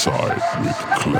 Side with Claptone.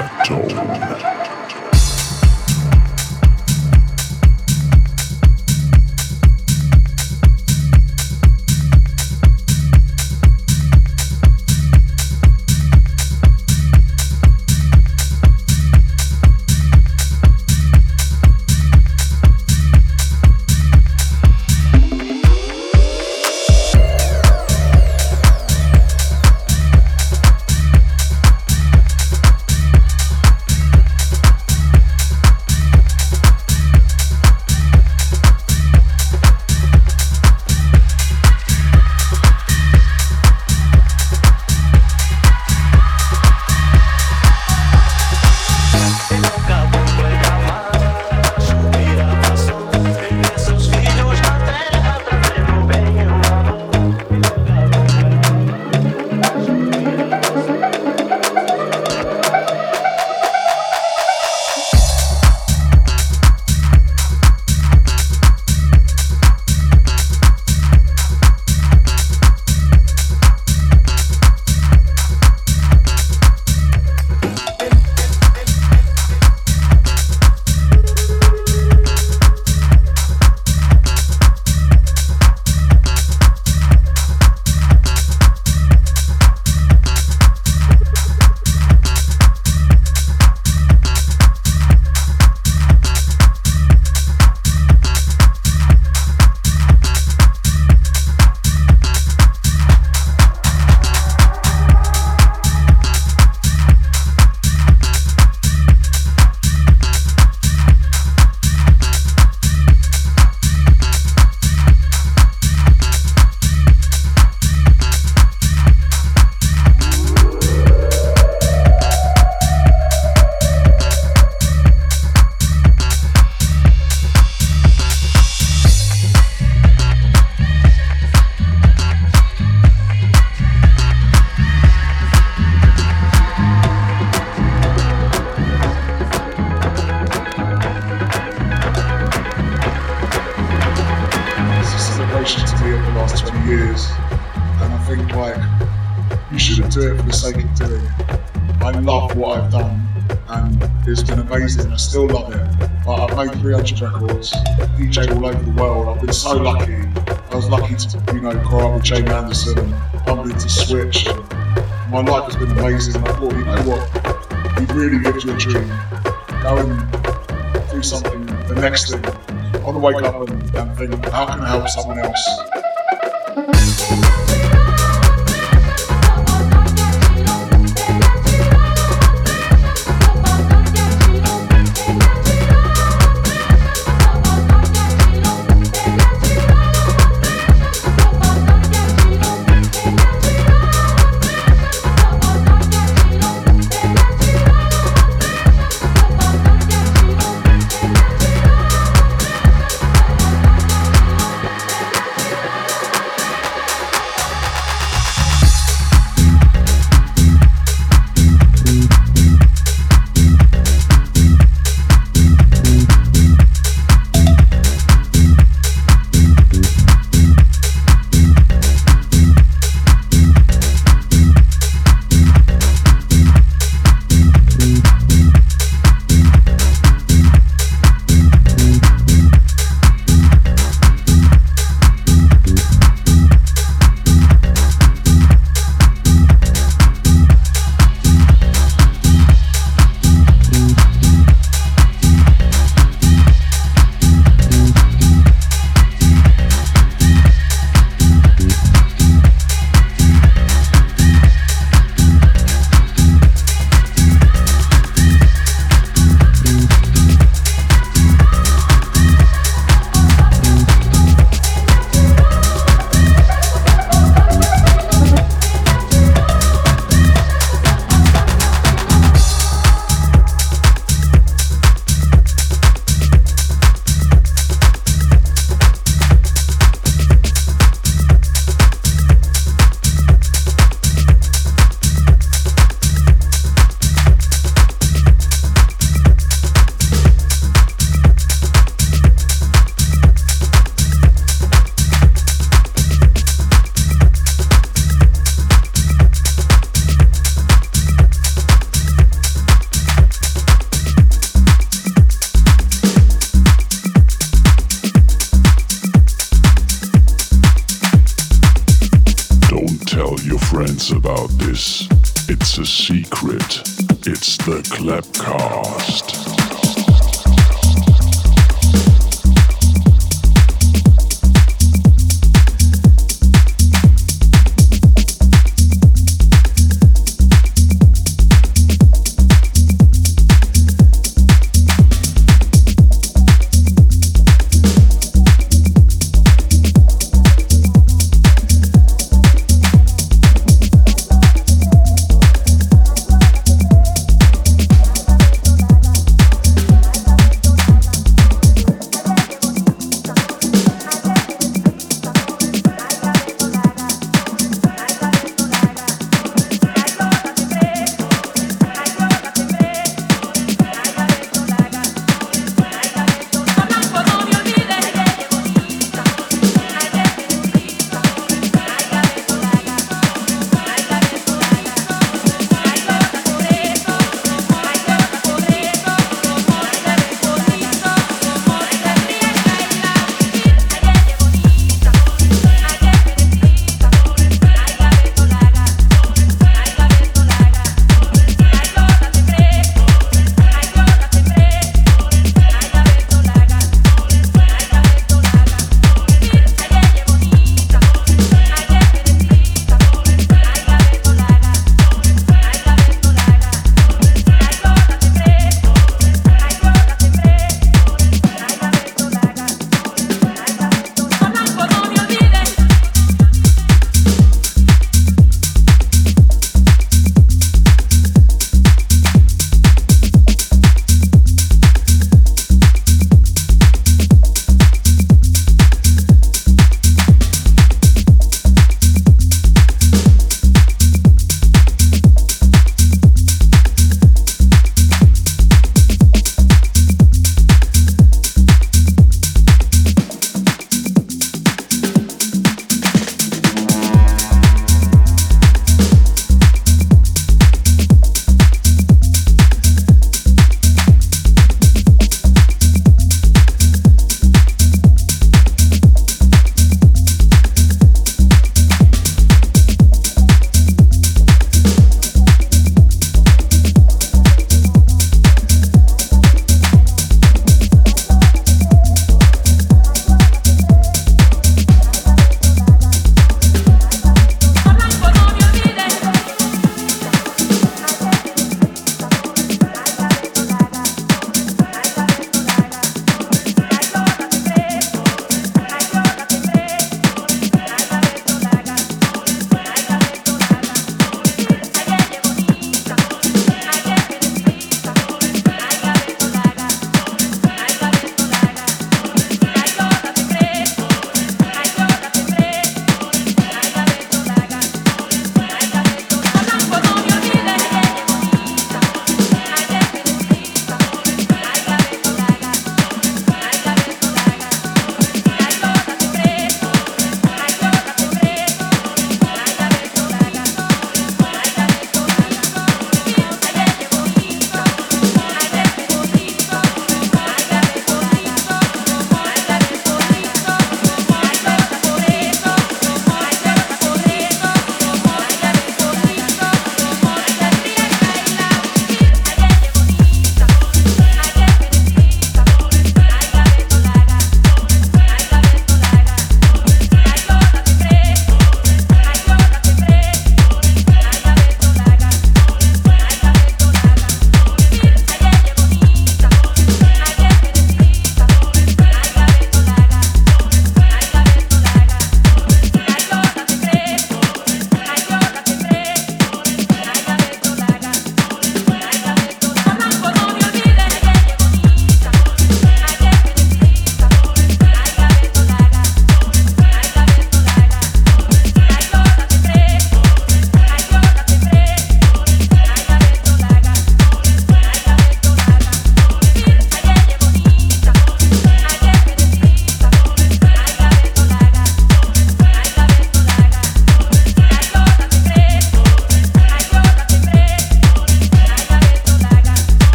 300 records, DJ all over the world. I've been so lucky. I was lucky to, you know, grow up with Jamie Anderson and bump into Switch. My life has been amazing. And I thought, you know what? You really lived your dream. Go and do something, the next thing. I want to wake up and, and think, how can I help someone else?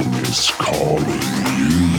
Is calling you.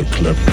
On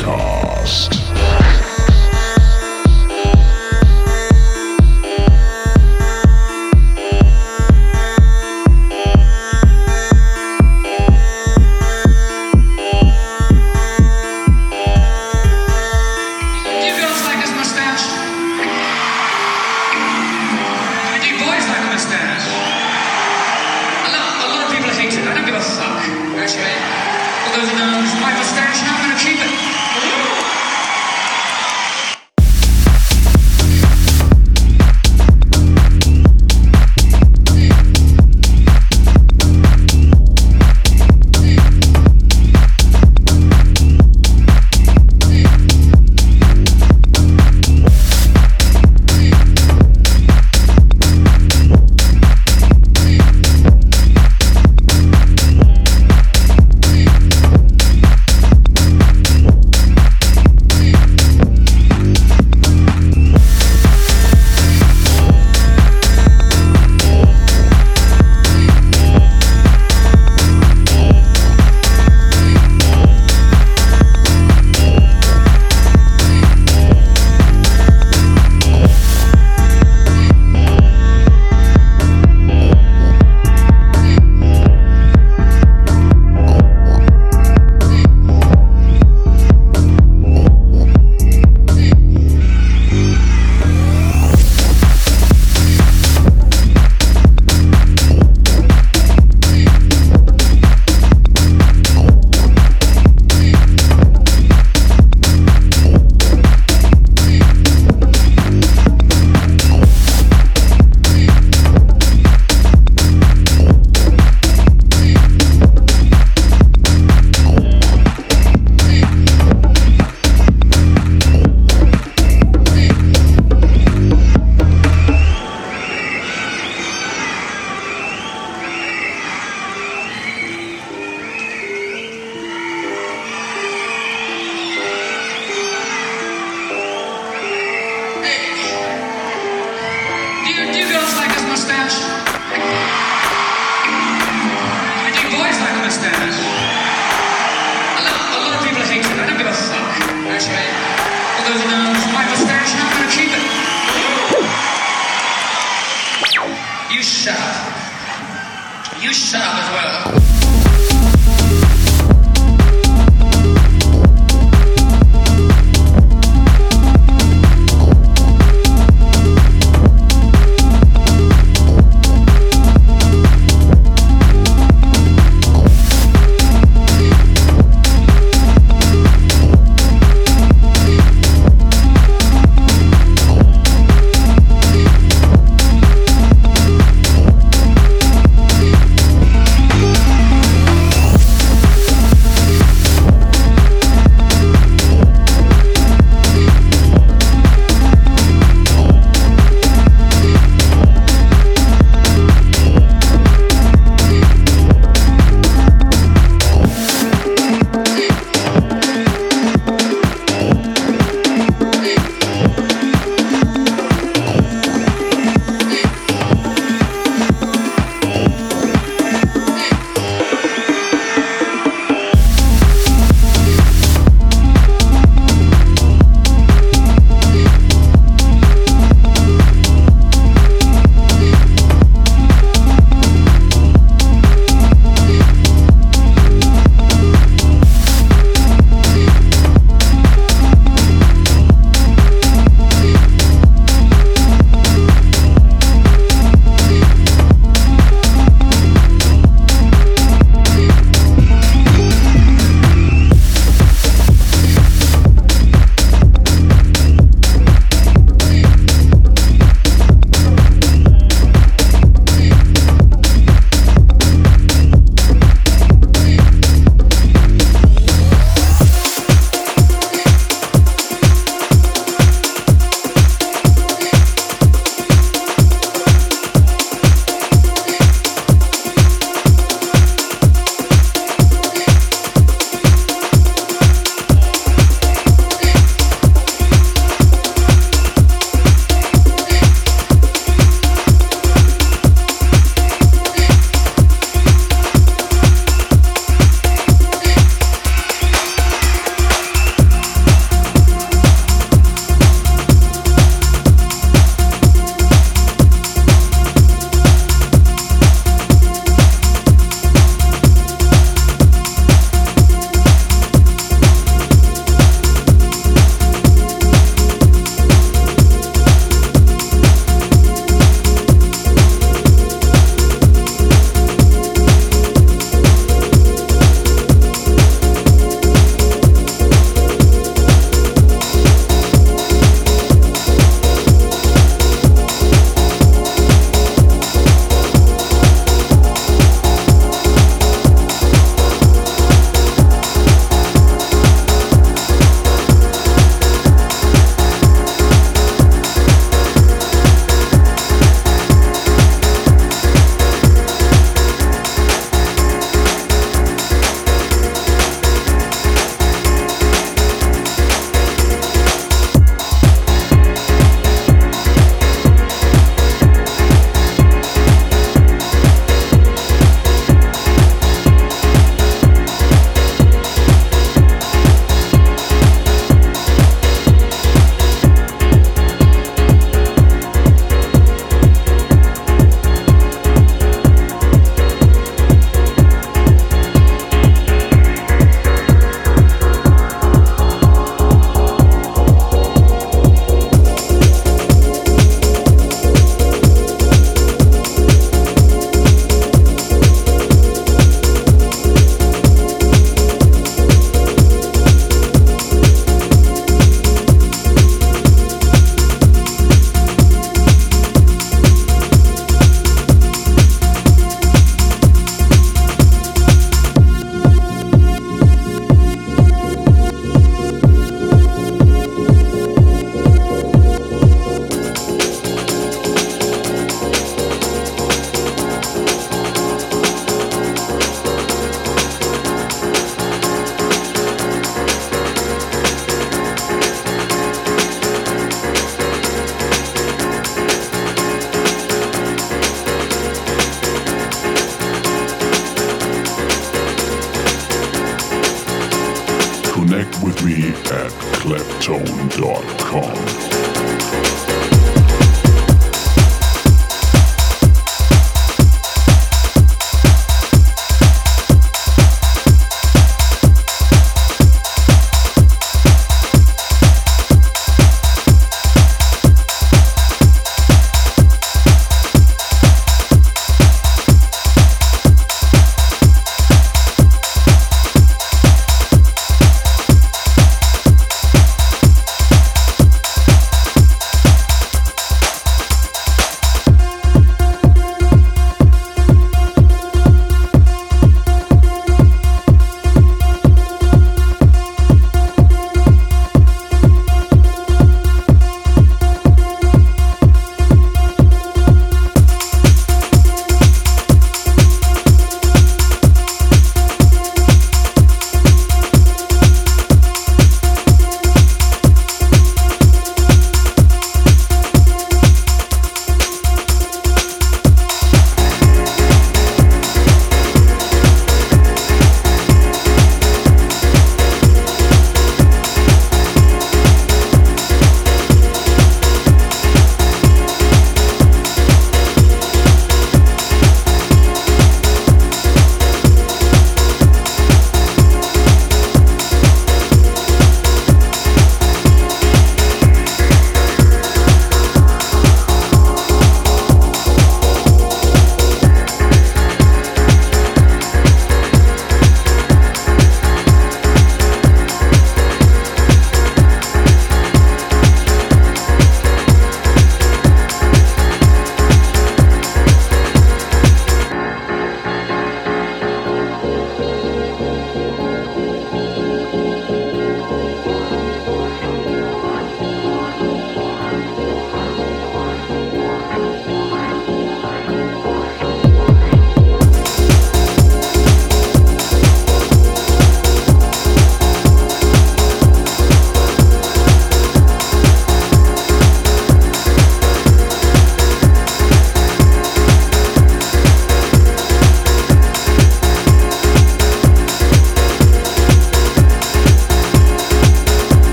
Connect